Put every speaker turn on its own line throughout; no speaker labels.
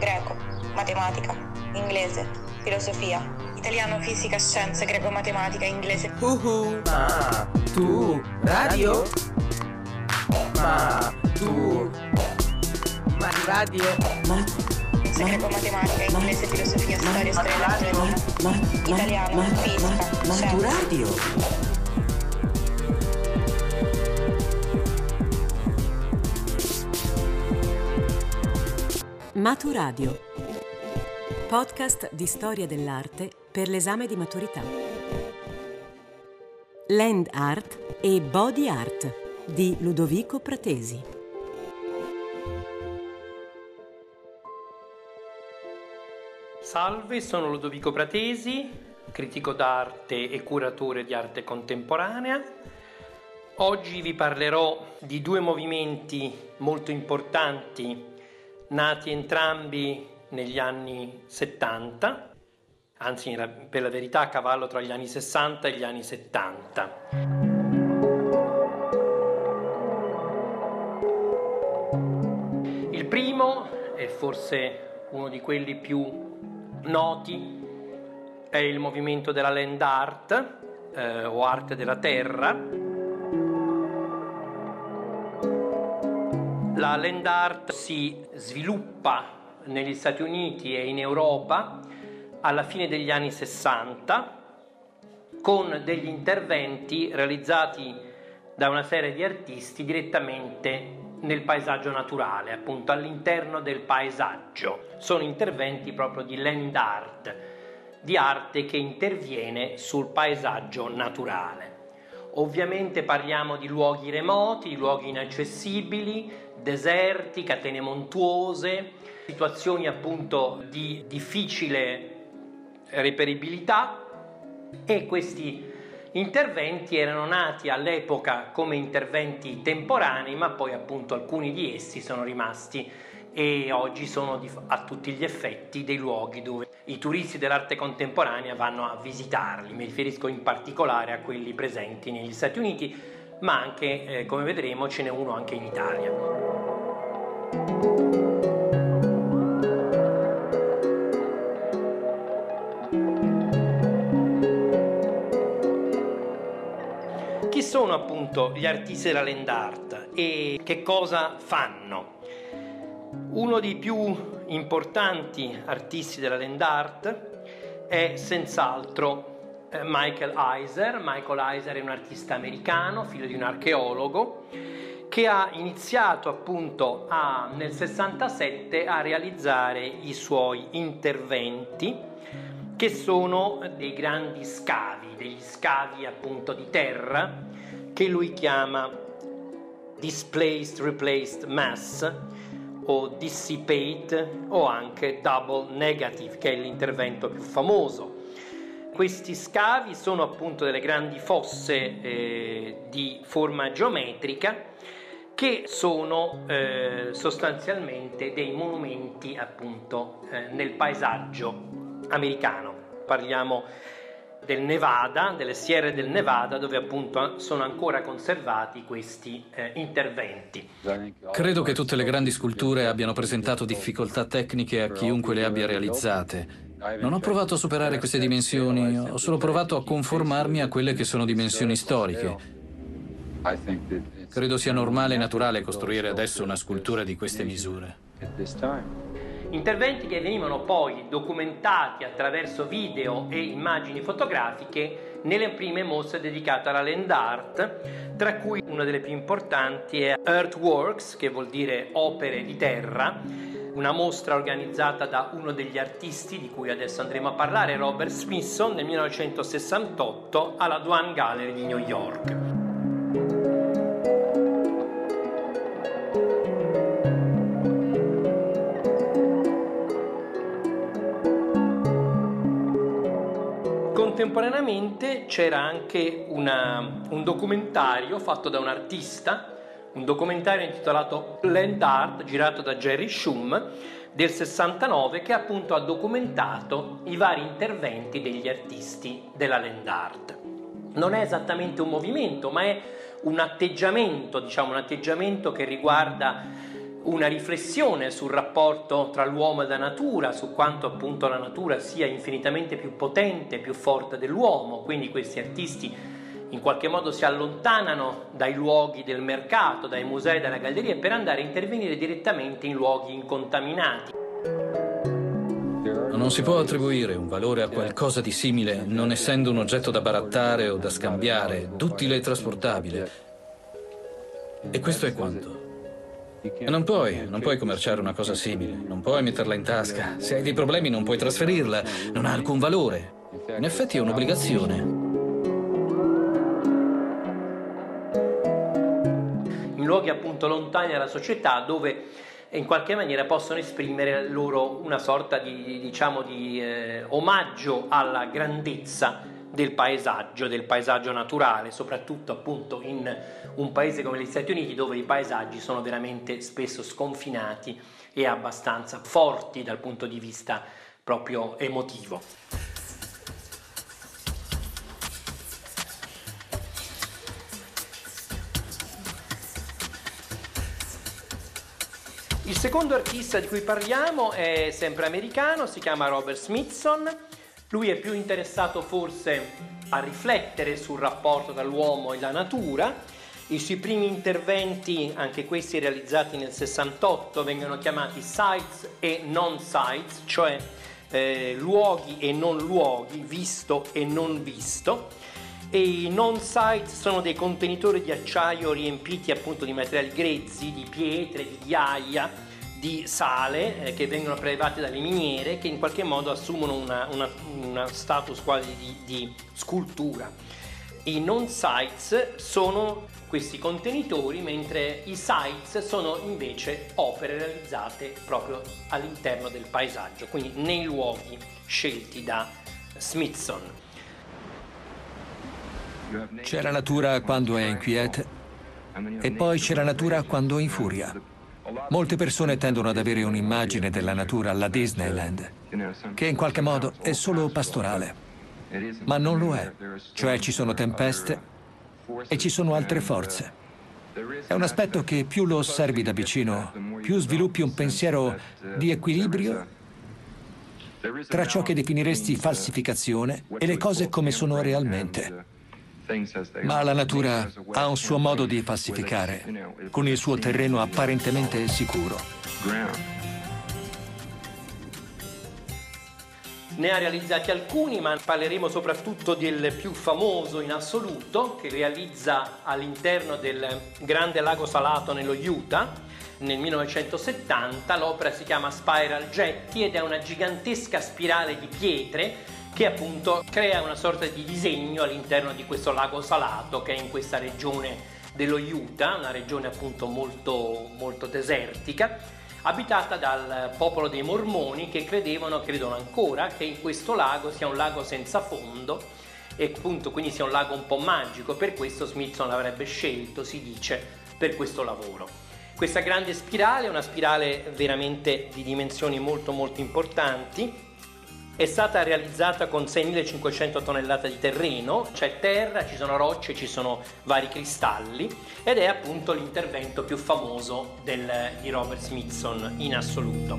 greco, matematica, inglese, filosofia, italiano, fisica, scienze, greco, matematica, inglese.
Uhu. Ma tu radio? Ma tu ma radio?
Ma greco, matematica, inglese, filosofia, storia, storia dell'elettronica, italiano, fisica,
Ma tu
scienze.
radio?
Maturadio. Podcast di storia dell'arte per l'esame di maturità. Land Art e Body Art di Ludovico Pratesi.
Salve, sono Ludovico Pratesi, critico d'arte e curatore di arte contemporanea. Oggi vi parlerò di due movimenti molto importanti, nati entrambi negli anni 70, anzi per la verità a cavallo tra gli anni 60 e gli anni 70. Il primo è forse uno di quelli più noti è il movimento della land art eh, o arte della terra. La land art si sviluppa negli Stati Uniti e in Europa alla fine degli anni 60 con degli interventi realizzati da una serie di artisti direttamente nel paesaggio naturale, appunto all'interno del paesaggio. Sono interventi proprio di land art, di arte che interviene sul paesaggio naturale. Ovviamente parliamo di luoghi remoti, luoghi inaccessibili, deserti, catene montuose, situazioni appunto di difficile reperibilità. E questi interventi erano nati all'epoca come interventi temporanei, ma poi appunto alcuni di essi sono rimasti e oggi sono a tutti gli effetti dei luoghi dove i turisti dell'arte contemporanea vanno a visitarli. Mi riferisco in particolare a quelli presenti negli Stati Uniti, ma anche, eh, come vedremo, ce n'è uno anche in Italia. Chi sono appunto gli artisti della land art e che cosa fanno? Uno dei più importanti artisti della land art è senz'altro eh, Michael Eisner. Michael Eisner è un artista americano, figlio di un archeologo, che ha iniziato appunto a- nel 67 a realizzare i suoi interventi che sono dei grandi scavi, degli scavi appunto di terra che lui chiama displaced replaced mass o dissipate o anche double negative che è l'intervento più famoso. Questi scavi sono appunto delle grandi fosse eh, di forma geometrica che sono eh, sostanzialmente dei monumenti appunto eh, nel paesaggio americano. Parliamo del Nevada, delle Sierre del Nevada, dove appunto sono ancora conservati questi eh, interventi.
Credo che tutte le grandi sculture abbiano presentato difficoltà tecniche a chiunque le abbia realizzate. Non ho provato a superare queste dimensioni, ho solo provato a conformarmi a quelle che sono dimensioni storiche. Credo sia normale e naturale costruire adesso una scultura di queste misure.
Interventi che venivano poi documentati attraverso video e immagini fotografiche nelle prime mostre dedicate alla land art, tra cui una delle più importanti è Earthworks, che vuol dire opere di terra, una mostra organizzata da uno degli artisti di cui adesso andremo a parlare, Robert Smithson, nel 1968 alla Duane Gallery di New York. Contemporaneamente c'era anche una- un documentario fatto da un artista, un documentario intitolato Land Art, girato da Jerry Shum, del 69, che appunto ha documentato i vari interventi degli artisti della land art. Non è esattamente un movimento, ma è un atteggiamento, diciamo un atteggiamento che riguarda una riflessione sul rapporto tra l'uomo e la natura, su quanto appunto la natura sia infinitamente più potente, più forte dell'uomo, quindi questi artisti in qualche modo si allontanano dai luoghi del mercato, dai musei, dalle gallerie per andare a intervenire direttamente in luoghi incontaminati.
Non si può attribuire un valore a qualcosa di simile non essendo un oggetto da barattare o da scambiare, duttile e trasportabile. E questo è quanto. Non puoi, non puoi commerciare una cosa simile, non puoi metterla in tasca. Se hai dei problemi non puoi trasferirla, non ha alcun valore. In effetti è un'obbligazione.
In luoghi appunto lontani dalla società dove in qualche maniera possono esprimere loro una sorta di, diciamo, di eh, omaggio alla grandezza del paesaggio, del paesaggio naturale, soprattutto appunto in un paese come gli Stati Uniti dove i paesaggi sono veramente spesso sconfinati e abbastanza forti dal punto di vista proprio emotivo. Il secondo artista di cui parliamo è sempre americano, si chiama Robert Smithson lui è più interessato forse a riflettere sul rapporto tra l'uomo e la natura. I suoi primi interventi, anche questi realizzati nel 68, vengono chiamati sites e non sites, cioè eh, luoghi e non luoghi, visto e non visto. E i non sites sono dei contenitori di acciaio riempiti appunto di materiali grezzi, di pietre, di ghiaia, di sale eh, che vengono prelevate dalle miniere che in qualche modo assumono una status quasi di, di scultura. I non sites sono questi contenitori, mentre i sites sono invece opere realizzate proprio all'interno del paesaggio, quindi nei luoghi scelti da Smithson.
C'è la natura quando è inquieta e poi c'è la natura quando è in furia. Molte persone tendono ad avere un'immagine della natura alla Disneyland, che in qualche modo è solo pastorale. Ma non lo è, cioè ci sono tempeste e ci sono altre forze. È un aspetto che più lo osservi da vicino, più sviluppi un pensiero di equilibrio tra ciò che definiresti falsificazione e le cose come sono realmente. Ma la natura ha un suo modo di falsificare, con il suo terreno apparentemente sicuro.
Ne ha realizzati alcuni, ma parleremo soprattutto del più famoso in assoluto, che realizza all'interno del grande lago salato nello Utah nel 1970. L'opera si chiama Spiral Jetty ed è una gigantesca spirale di pietre che appunto crea una sorta di disegno all'interno di questo lago salato che è in questa regione dello Utah, una regione appunto molto, molto desertica, abitata dal popolo dei mormoni che credevano, credono ancora, che in questo lago sia un lago senza fondo e appunto quindi sia un lago un po' magico, per questo Smithson l'avrebbe scelto, si dice, per questo lavoro. Questa grande spirale è una spirale veramente di dimensioni molto molto importanti, è stata realizzata con 6.500 tonnellate di terreno, c'è terra, ci sono rocce, ci sono vari cristalli ed è appunto l'intervento più famoso del, di Robert Smithson in assoluto.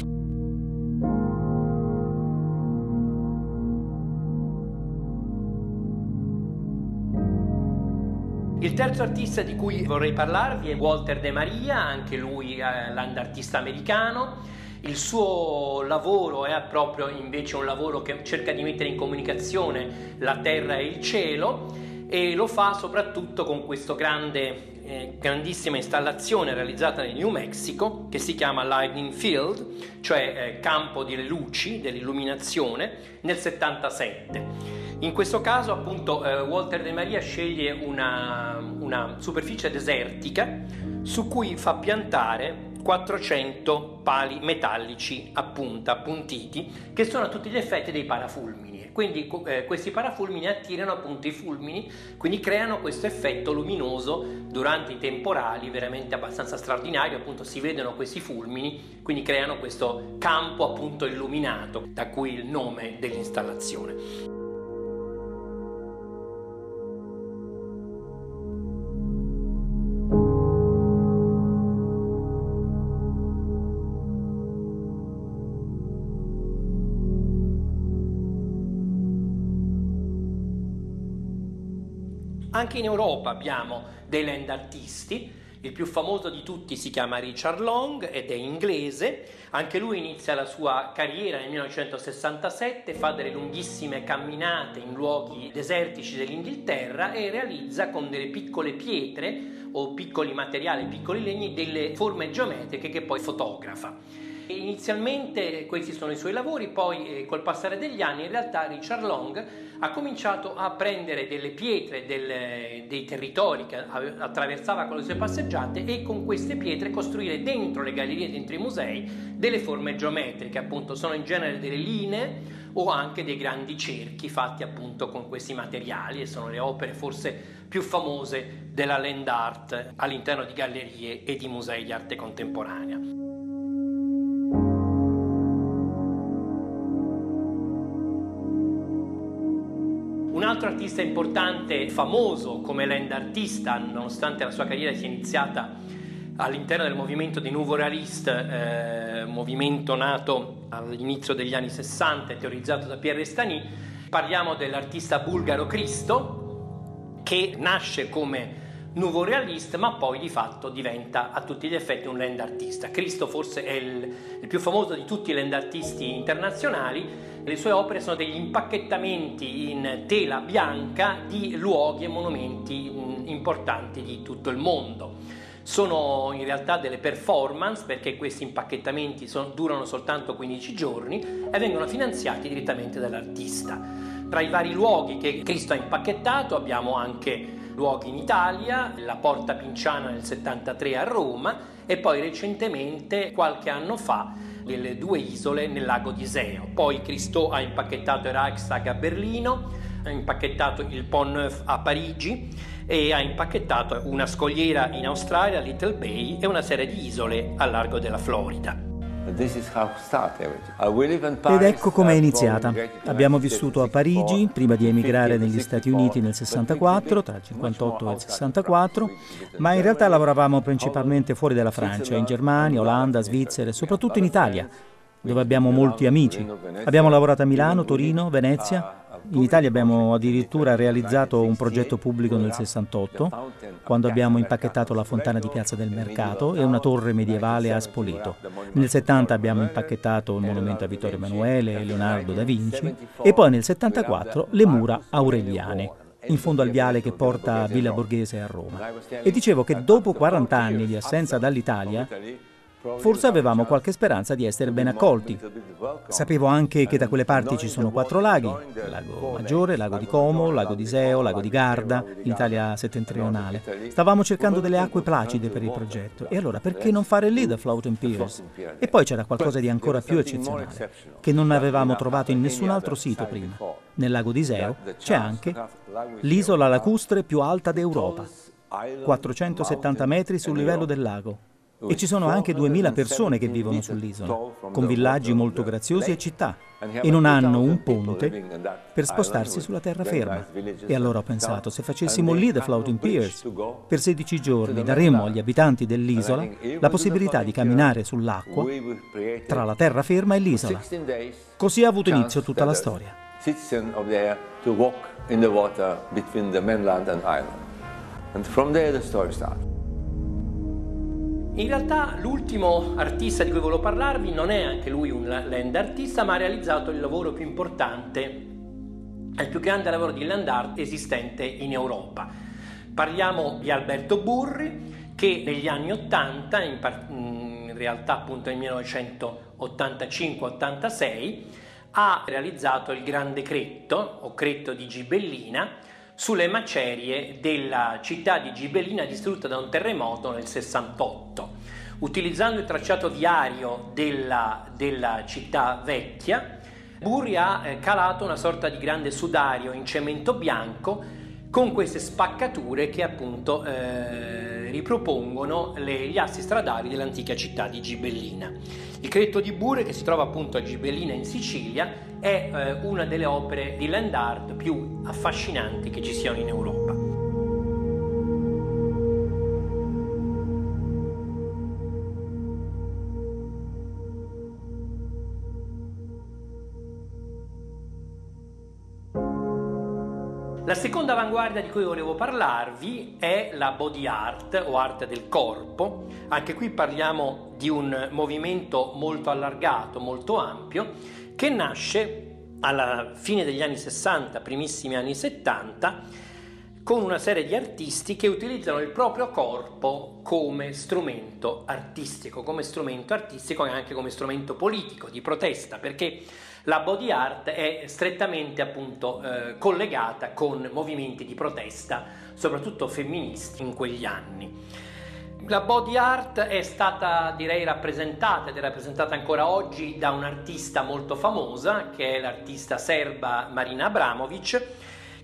Il terzo artista di cui vorrei parlarvi è Walter De Maria, anche lui eh, l'artista americano il suo lavoro è proprio invece un lavoro che cerca di mettere in comunicazione la terra e il cielo e lo fa soprattutto con questa grande, eh, grandissima installazione realizzata nel New Mexico che si chiama Lightning Field, cioè eh, campo delle luci, dell'illuminazione, nel 77. In questo caso appunto eh, Walter De Maria sceglie una, una superficie desertica su cui fa piantare 400 pali metallici a punta, appuntiti, che sono a tutti gli effetti dei parafulmini. Quindi eh, questi parafulmini attirano appunto i fulmini, quindi creano questo effetto luminoso durante i temporali veramente abbastanza straordinario, appunto si vedono questi fulmini, quindi creano questo campo appunto illuminato, da cui il nome dell'installazione. Anche in Europa abbiamo dei land artisti, il più famoso di tutti si chiama Richard Long ed è inglese, anche lui inizia la sua carriera nel 1967, fa delle lunghissime camminate in luoghi desertici dell'Inghilterra e realizza con delle piccole pietre o piccoli materiali, piccoli legni, delle forme geometriche che poi fotografa. Inizialmente questi sono i suoi lavori, poi eh, col passare degli anni in realtà Richard Long ha cominciato a prendere delle pietre del, dei territori che attraversava con le sue passeggiate e con queste pietre costruire dentro le gallerie, dentro i musei, delle forme geometriche, appunto sono in genere delle linee o anche dei grandi cerchi fatti appunto con questi materiali e sono le opere forse più famose della land art all'interno di gallerie e di musei di arte contemporanea. Altro artista importante, famoso come land artista, nonostante la sua carriera sia iniziata all'interno del movimento dei Nouveau Realiste, eh, movimento nato all'inizio degli anni 60 e teorizzato da Pierre Estany, parliamo dell'artista bulgaro Cristo, che nasce come Nouveau Realiste, ma poi di fatto diventa a tutti gli effetti un land artista. Cristo forse è il, il più famoso di tutti i land artisti internazionali, le sue opere sono degli impacchettamenti in tela bianca di luoghi e monumenti importanti di tutto il mondo. Sono in realtà delle performance perché questi impacchettamenti sono, durano soltanto 15 giorni e vengono finanziati direttamente dall'artista. Tra i vari luoghi che Cristo ha impacchettato abbiamo anche luoghi in Italia, la Porta Pinciana nel 73 a Roma e poi recentemente, qualche anno fa, delle due isole nel lago di Iseo. Poi Cristo ha impacchettato il Reichstag a Berlino, ha impacchettato il Pont Neuf a Parigi e ha impacchettato una scogliera in Australia, Little Bay, e una serie di isole al largo della Florida.
Ed ecco come è iniziata. Abbiamo vissuto a Parigi prima di emigrare negli Stati Uniti nel 64, tra il 58 e il 64, ma in realtà lavoravamo principalmente fuori dalla Francia, in Germania, Olanda, Svizzera e soprattutto in Italia, dove abbiamo molti amici. Abbiamo lavorato a Milano, Torino, Venezia in Italia abbiamo addirittura realizzato un progetto pubblico nel 68, quando abbiamo impacchettato la fontana di Piazza del Mercato e una torre medievale a Spoleto. Nel 70 abbiamo impacchettato il monumento a Vittorio Emanuele e Leonardo da Vinci e poi nel 74 le mura aureliane in fondo al viale che porta Villa Borghese a Roma. E dicevo che dopo 40 anni di assenza dall'Italia Forse avevamo qualche speranza di essere ben accolti. Sapevo anche che da quelle parti ci sono quattro laghi, Lago Maggiore, Lago di Como, Lago di Iseo, Lago di Garda, in Italia settentrionale. Stavamo cercando delle acque placide per il progetto e allora perché non fare lì da Floating Piers? E poi c'era qualcosa di ancora più eccezionale, che non avevamo trovato in nessun altro sito prima. Nel Lago di Iseo c'è anche l'isola lacustre più alta d'Europa, 470 metri sul livello del lago e ci sono anche 2000 persone che vivono sull'isola, con villaggi molto graziosi e città, e non hanno un ponte per spostarsi sulla terraferma. E allora ho pensato, se facessimo lì The Floating Piers, per 16 giorni daremmo agli abitanti dell'isola la possibilità di camminare sull'acqua tra la terraferma e l'isola. Così ha avuto inizio tutta la storia.
And from there the story started. In realtà l'ultimo artista di cui volevo parlarvi non è anche lui un land artista, ma ha realizzato il lavoro più importante, il più grande lavoro di land art esistente in Europa. Parliamo di Alberto Burri che negli anni 80, in, par- in realtà appunto nel 1985-86, ha realizzato il Grande Cretto o Cretto di Gibellina, sulle macerie della città di Gibellina distrutta da un terremoto nel 68. Utilizzando il tracciato viario della, della città vecchia, Burri ha eh, calato una sorta di grande sudario in cemento bianco con queste spaccature che appunto eh, ripropongono le, gli assi stradali dell'antica città di Gibellina. Il cretto di Bure, che si trova appunto a Gibellina in Sicilia, è eh, una delle opere di land art più affascinanti che ci siano in Europa. La seconda avanguardia di cui volevo parlarvi è la body art o arte del corpo. Anche qui parliamo di un movimento molto allargato, molto ampio, che nasce alla fine degli anni 60, primissimi anni 70, con una serie di artisti che utilizzano il proprio corpo come strumento artistico, come strumento artistico e anche come strumento politico di protesta, perché la body art è strettamente appunto eh, collegata con movimenti di protesta, soprattutto femministi in quegli anni. La body art è stata direi rappresentata ed è rappresentata ancora oggi da un'artista molto famosa che è l'artista serba Marina Abramovic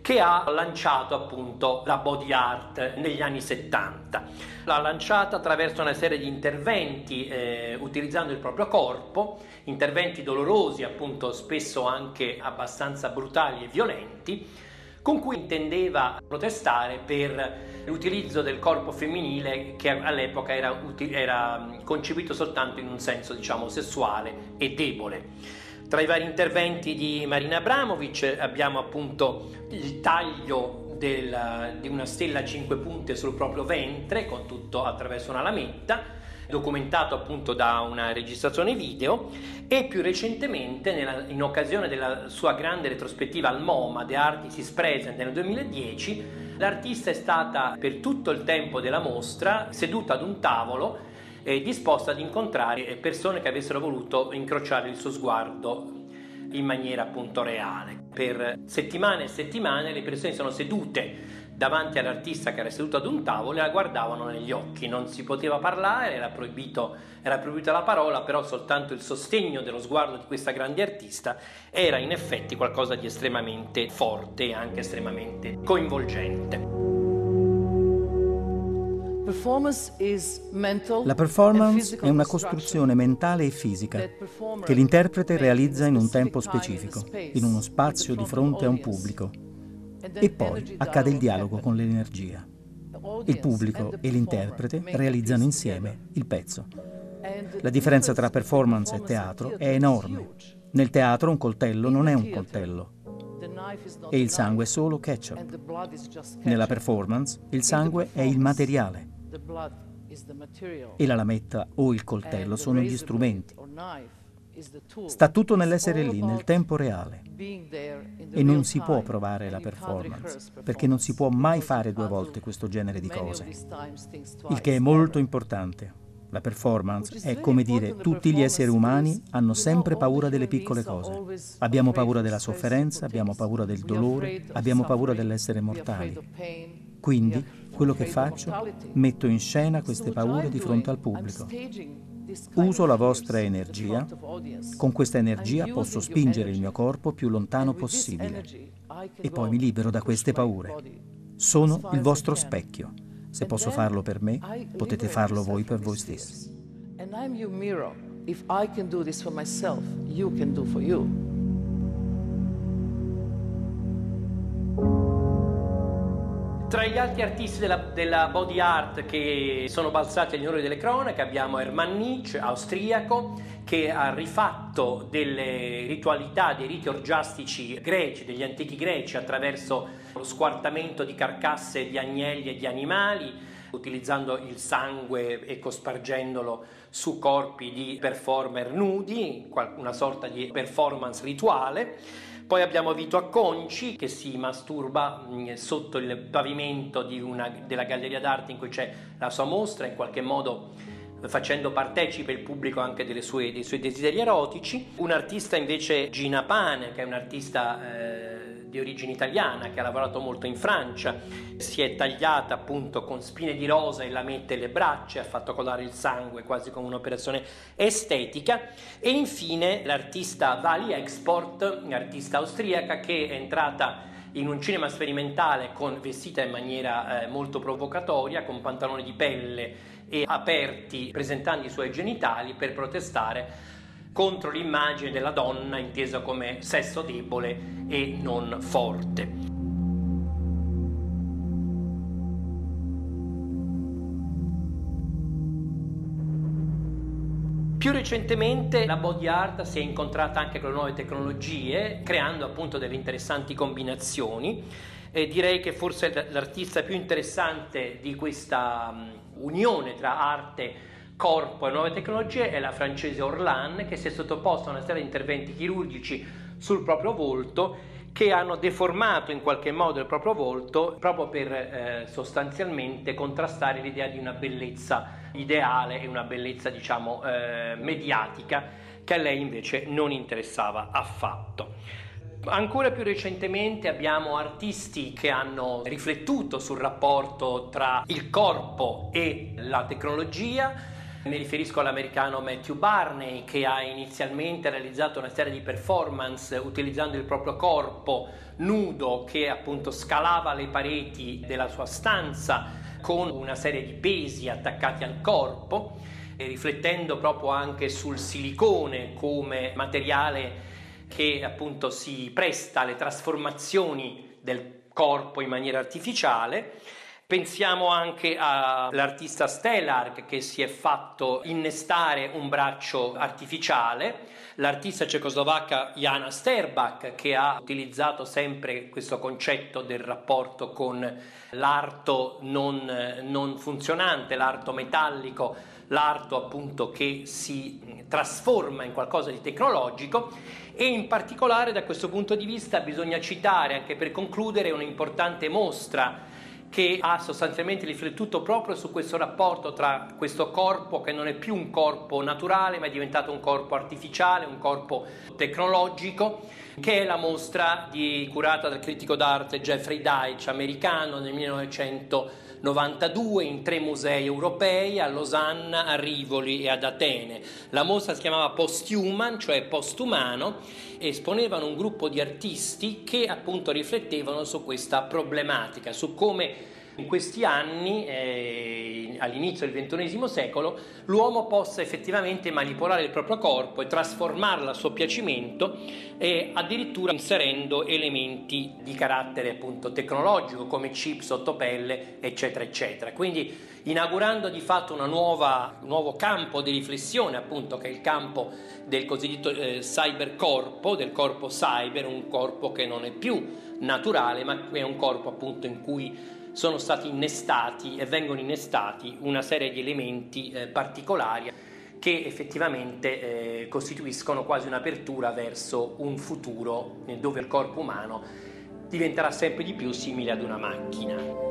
che ha lanciato appunto la body art negli anni 70. L'ha lanciata attraverso una serie di interventi eh, utilizzando il proprio corpo, interventi dolorosi appunto spesso anche abbastanza brutali e violenti, con cui intendeva protestare per l'utilizzo del corpo femminile che all'epoca era, era concepito soltanto in un senso diciamo sessuale e debole. Tra i vari interventi di Marina Abramovic abbiamo appunto il taglio della, di una stella a cinque punte sul proprio ventre, con tutto attraverso una lametta, documentato appunto da una registrazione video e più recentemente nella, in occasione della sua grande retrospettiva al MoMA The Artist is Present nel 2010 l'artista è stata per tutto il tempo della mostra seduta ad un tavolo eh, disposta ad incontrare persone che avessero voluto incrociare il suo sguardo in maniera appunto reale. Per settimane e settimane le persone sono sedute davanti all'artista che era seduto ad un tavolo e la guardavano negli occhi, non si poteva parlare, era, proibito, era proibita la parola, però soltanto il sostegno dello sguardo di questa grande artista era in effetti qualcosa di estremamente forte e anche estremamente coinvolgente.
La performance è una costruzione mentale e fisica che l'interprete realizza in un tempo specifico, in uno spazio di fronte a un pubblico. E poi accade il dialogo con l'energia. Il pubblico e l'interprete realizzano insieme il pezzo. La differenza tra performance e teatro è enorme. Nel teatro un coltello non è un coltello, e il sangue è solo ketchup. Nella performance il sangue è il materiale. E la lametta o il coltello sono gli strumenti. Sta tutto nell'essere lì, nel tempo reale. E non si può provare la performance, perché non si può mai fare due volte questo genere di cose. Il che è molto importante. La performance è come dire tutti gli esseri umani hanno sempre paura delle piccole cose. Abbiamo paura della sofferenza, abbiamo paura del dolore, abbiamo paura dell'essere mortali. Quindi quello che faccio, metto in scena queste paure di fronte al pubblico. Uso la vostra energia, con questa energia posso spingere il mio corpo più lontano possibile e poi mi libero da queste paure. Sono il vostro specchio. Se posso farlo per me, potete farlo voi per voi stessi. And I'm your mirror. If I can do this for myself, you can do for you.
Tra gli altri artisti della, della, body art che sono balzati agli onori delle cronache abbiamo Hermann Nietzsche, austriaco, che ha rifatto delle ritualità, dei riti orgiastici greci, degli antichi greci, attraverso lo squartamento di carcasse di agnelli e di animali, utilizzando il sangue e cospargendolo su corpi di performer nudi, una sorta di performance rituale. Poi abbiamo Vito Acconci che si masturba mm, sotto il pavimento una, della galleria d'arte in cui c'è la sua mostra, in qualche modo facendo partecipe il pubblico anche sue, dei suoi desideri erotici. Un artista invece Gina Pane, che è un artista eh, di origine italiana, che ha lavorato molto in Francia, si è tagliata appunto con spine di rosa e la mette le braccia, ha fatto colare il sangue quasi come un'operazione estetica. E infine l'artista Vali Export, artista austriaca che è entrata in un cinema sperimentale con, vestita in maniera eh, molto provocatoria, con pantaloni di pelle e aperti presentando i suoi genitali per protestare contro l'immagine della donna intesa come sesso debole e non forte. Più recentemente la body art si è incontrata anche con le nuove tecnologie, creando appunto delle interessanti combinazioni. E direi che forse l'artista più interessante di questa um, unione tra arte, corpo e nuove tecnologie è la francese Orlan, che si è sottoposta a una serie di interventi chirurgici sul proprio volto che hanno deformato in qualche modo il proprio volto proprio per eh, sostanzialmente contrastare l'idea di una bellezza ideale e una bellezza diciamo eh, mediatica che a lei invece non interessava affatto. Ancora più recentemente abbiamo artisti che hanno riflettuto sul rapporto tra il corpo e la tecnologia mi riferisco all'americano Matthew Barney che ha inizialmente realizzato una serie di performance utilizzando il proprio corpo nudo che appunto scalava le pareti della sua stanza con una serie di pesi attaccati al corpo, riflettendo proprio anche sul silicone come materiale che appunto si presta alle trasformazioni del corpo in maniera artificiale Pensiamo anche all'artista Stellar che si è fatto innestare un braccio artificiale, l'artista cecoslovacca Jana Sterbak che ha utilizzato sempre questo concetto del rapporto con l'arto non, non funzionante, l'arto metallico, l'arto appunto che si trasforma in qualcosa di tecnologico. E in particolare da questo punto di vista bisogna citare anche per concludere un'importante mostra che ha sostanzialmente riflettuto proprio su questo rapporto tra questo corpo che non è più un corpo naturale ma è diventato un corpo artificiale, un corpo tecnologico, che è la mostra di, curata dal critico d'arte Jeffrey Deitch, americano, nel 1992 in tre musei europei, a Losanna, a Rivoli e ad Atene. La mostra si chiamava Posthuman, cioè postumano, e esponevano un gruppo di artisti che appunto riflettevano su questa problematica, su come in questi anni, eh, all'inizio del XXI secolo, l'uomo possa effettivamente manipolare il proprio corpo e trasformarlo a suo piacimento e addirittura inserendo elementi di carattere appunto tecnologico come chip sottopelle, eccetera, eccetera. Quindi inaugurando di fatto nuova, un nuovo campo di riflessione, appunto, che è il campo del cosiddetto eh, cybercorpo, del corpo cyber, un corpo che non è più naturale, ma è un corpo appunto in cui sono stati innestati e vengono innestati una serie di elementi eh, particolari che effettivamente eh, costituiscono quasi un'apertura verso un futuro dove il corpo umano diventerà sempre di più simile ad una macchina.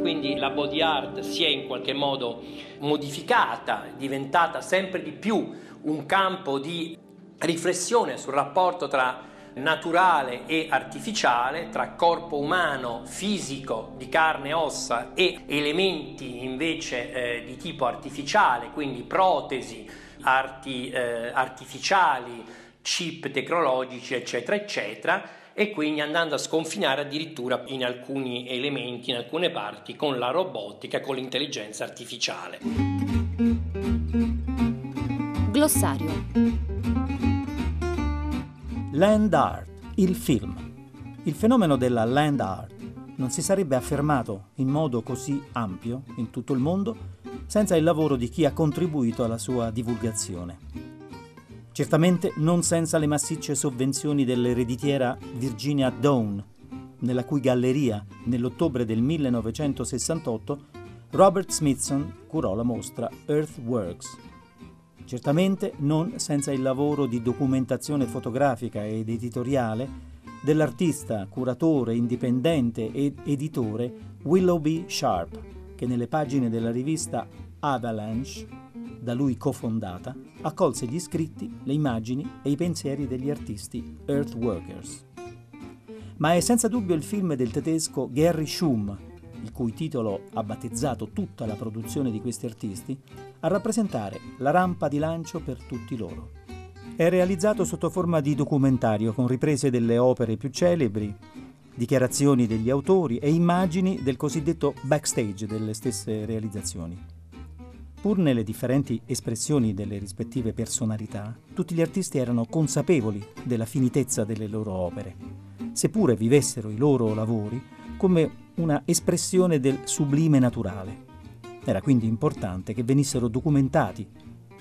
quindi la body art si è in qualche modo modificata, diventata sempre di più un campo di riflessione sul rapporto tra naturale e artificiale, tra corpo umano fisico di carne e ossa e elementi invece eh, di tipo artificiale, quindi protesi arti, eh, artificiali, chip tecnologici, eccetera, eccetera, e quindi andando a sconfinare addirittura in alcuni elementi, in alcune parti, con la robotica, con l'intelligenza artificiale.
Glossario
Land art, il film. Il fenomeno della land art non si sarebbe affermato in modo così ampio in tutto il mondo senza il lavoro di chi ha contribuito alla sua divulgazione. Certamente non senza le massicce sovvenzioni dell'ereditiera Virginia Dawn, nella cui galleria, nell'ottobre del 1968, Robert Smithson curò la mostra Earthworks, certamente non senza il lavoro di documentazione fotografica ed editoriale dell'artista, curatore, indipendente ed editore Willoughby Sharp, che nelle pagine della rivista Avalanche, da lui cofondata, accolse gli scritti, le immagini e i pensieri degli artisti Earthworkers. Ma è senza dubbio il film del tedesco Gary Schum, il cui titolo ha battezzato tutta la produzione di questi artisti, a rappresentare la rampa di lancio per tutti loro. È realizzato sotto forma di documentario con riprese delle opere più celebri, dichiarazioni degli autori e immagini del cosiddetto backstage delle stesse realizzazioni. Pur nelle differenti espressioni delle rispettive personalità, tutti gli artisti erano consapevoli della finitezza delle loro opere, seppure vivessero i loro lavori come una espressione del sublime naturale. Era quindi importante che venissero documentati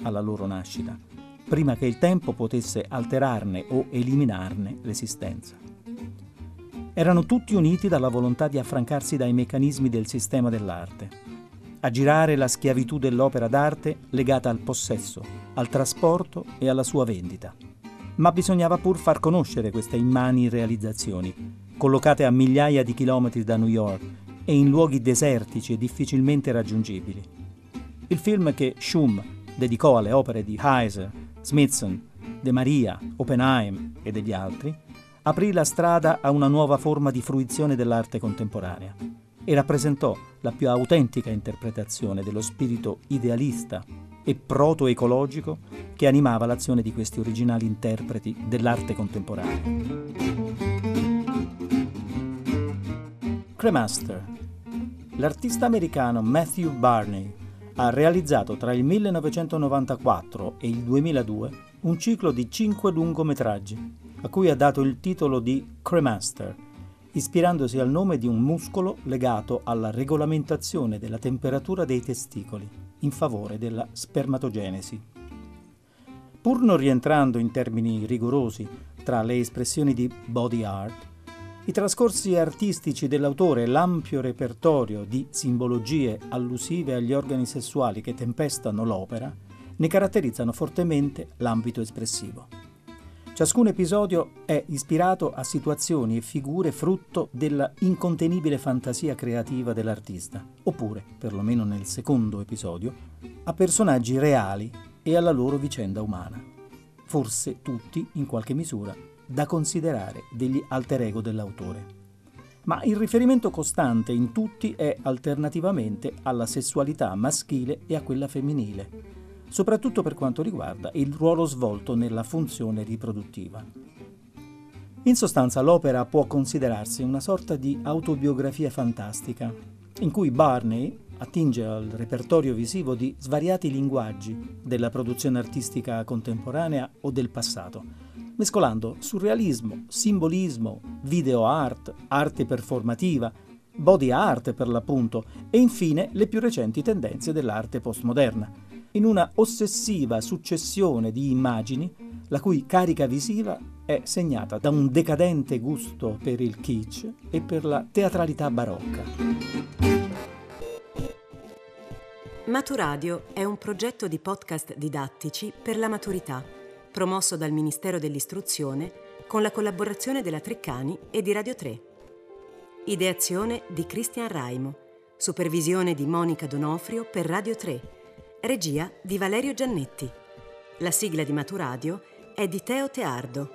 alla loro nascita, prima che il tempo potesse alterarne o eliminarne l'esistenza. Erano tutti uniti dalla volontà di affrancarsi dai meccanismi del sistema dell'arte, a girare la schiavitù dell'opera d'arte legata al possesso, al trasporto e alla sua vendita. Ma bisognava pur far conoscere queste immani realizzazioni, collocate a migliaia di chilometri da New York e in luoghi desertici e difficilmente raggiungibili. Il film che Schum dedicò alle opere di Heiser, Smithson, De Maria, Oppenheim e degli altri, aprì la strada a una nuova forma di fruizione dell'arte contemporanea e rappresentò la più autentica interpretazione dello spirito idealista e proto-ecologico che animava l'azione di questi originali interpreti dell'arte contemporanea. Cremaster. L'artista americano Matthew Barney ha realizzato tra il 1994 e il 2002 un ciclo di cinque lungometraggi, a cui ha dato il titolo di Cremaster, ispirandosi al nome di un muscolo legato alla regolamentazione della temperatura dei testicoli in favore della spermatogenesi. Pur non rientrando in termini rigorosi tra le espressioni di body art, i trascorsi artistici dell'autore e l'ampio repertorio di simbologie allusive agli organi sessuali che tempestano l'opera ne caratterizzano fortemente l'ambito espressivo. Ciascun episodio è ispirato a situazioni e figure frutto della incontenibile fantasia creativa dell'artista, oppure, perlomeno nel secondo episodio, a personaggi reali e alla loro vicenda umana. Forse tutti, in qualche misura, da considerare degli alter ego dell'autore. Ma il riferimento costante in tutti è alternativamente alla sessualità maschile e a quella femminile, soprattutto per quanto riguarda il ruolo svolto nella funzione riproduttiva. In sostanza l'opera può considerarsi una sorta di autobiografia fantastica, in cui Barney attinge al repertorio visivo di svariati linguaggi della produzione artistica contemporanea o del passato, mescolando surrealismo, simbolismo, video art, arte performativa, body art per l'appunto e infine le più recenti tendenze dell'arte postmoderna, in una ossessiva successione di immagini la cui carica visiva è segnata da un decadente gusto per il kitsch e per la teatralità barocca.
Maturadio è un progetto di podcast didattici per la maturità promosso dal Ministero dell'Istruzione con la collaborazione della Treccani e di Radio 3. Ideazione di Cristian Raimo, supervisione di Monica Donofrio per Radio 3, regia di Valerio Giannetti. La sigla di Maturadio è di Teo Teardo.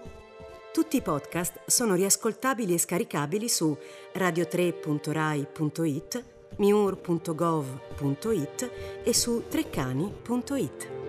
Tutti i podcast sono riascoltabili e scaricabili su radio3.rai.it, miur.gov.it e su treccani.it.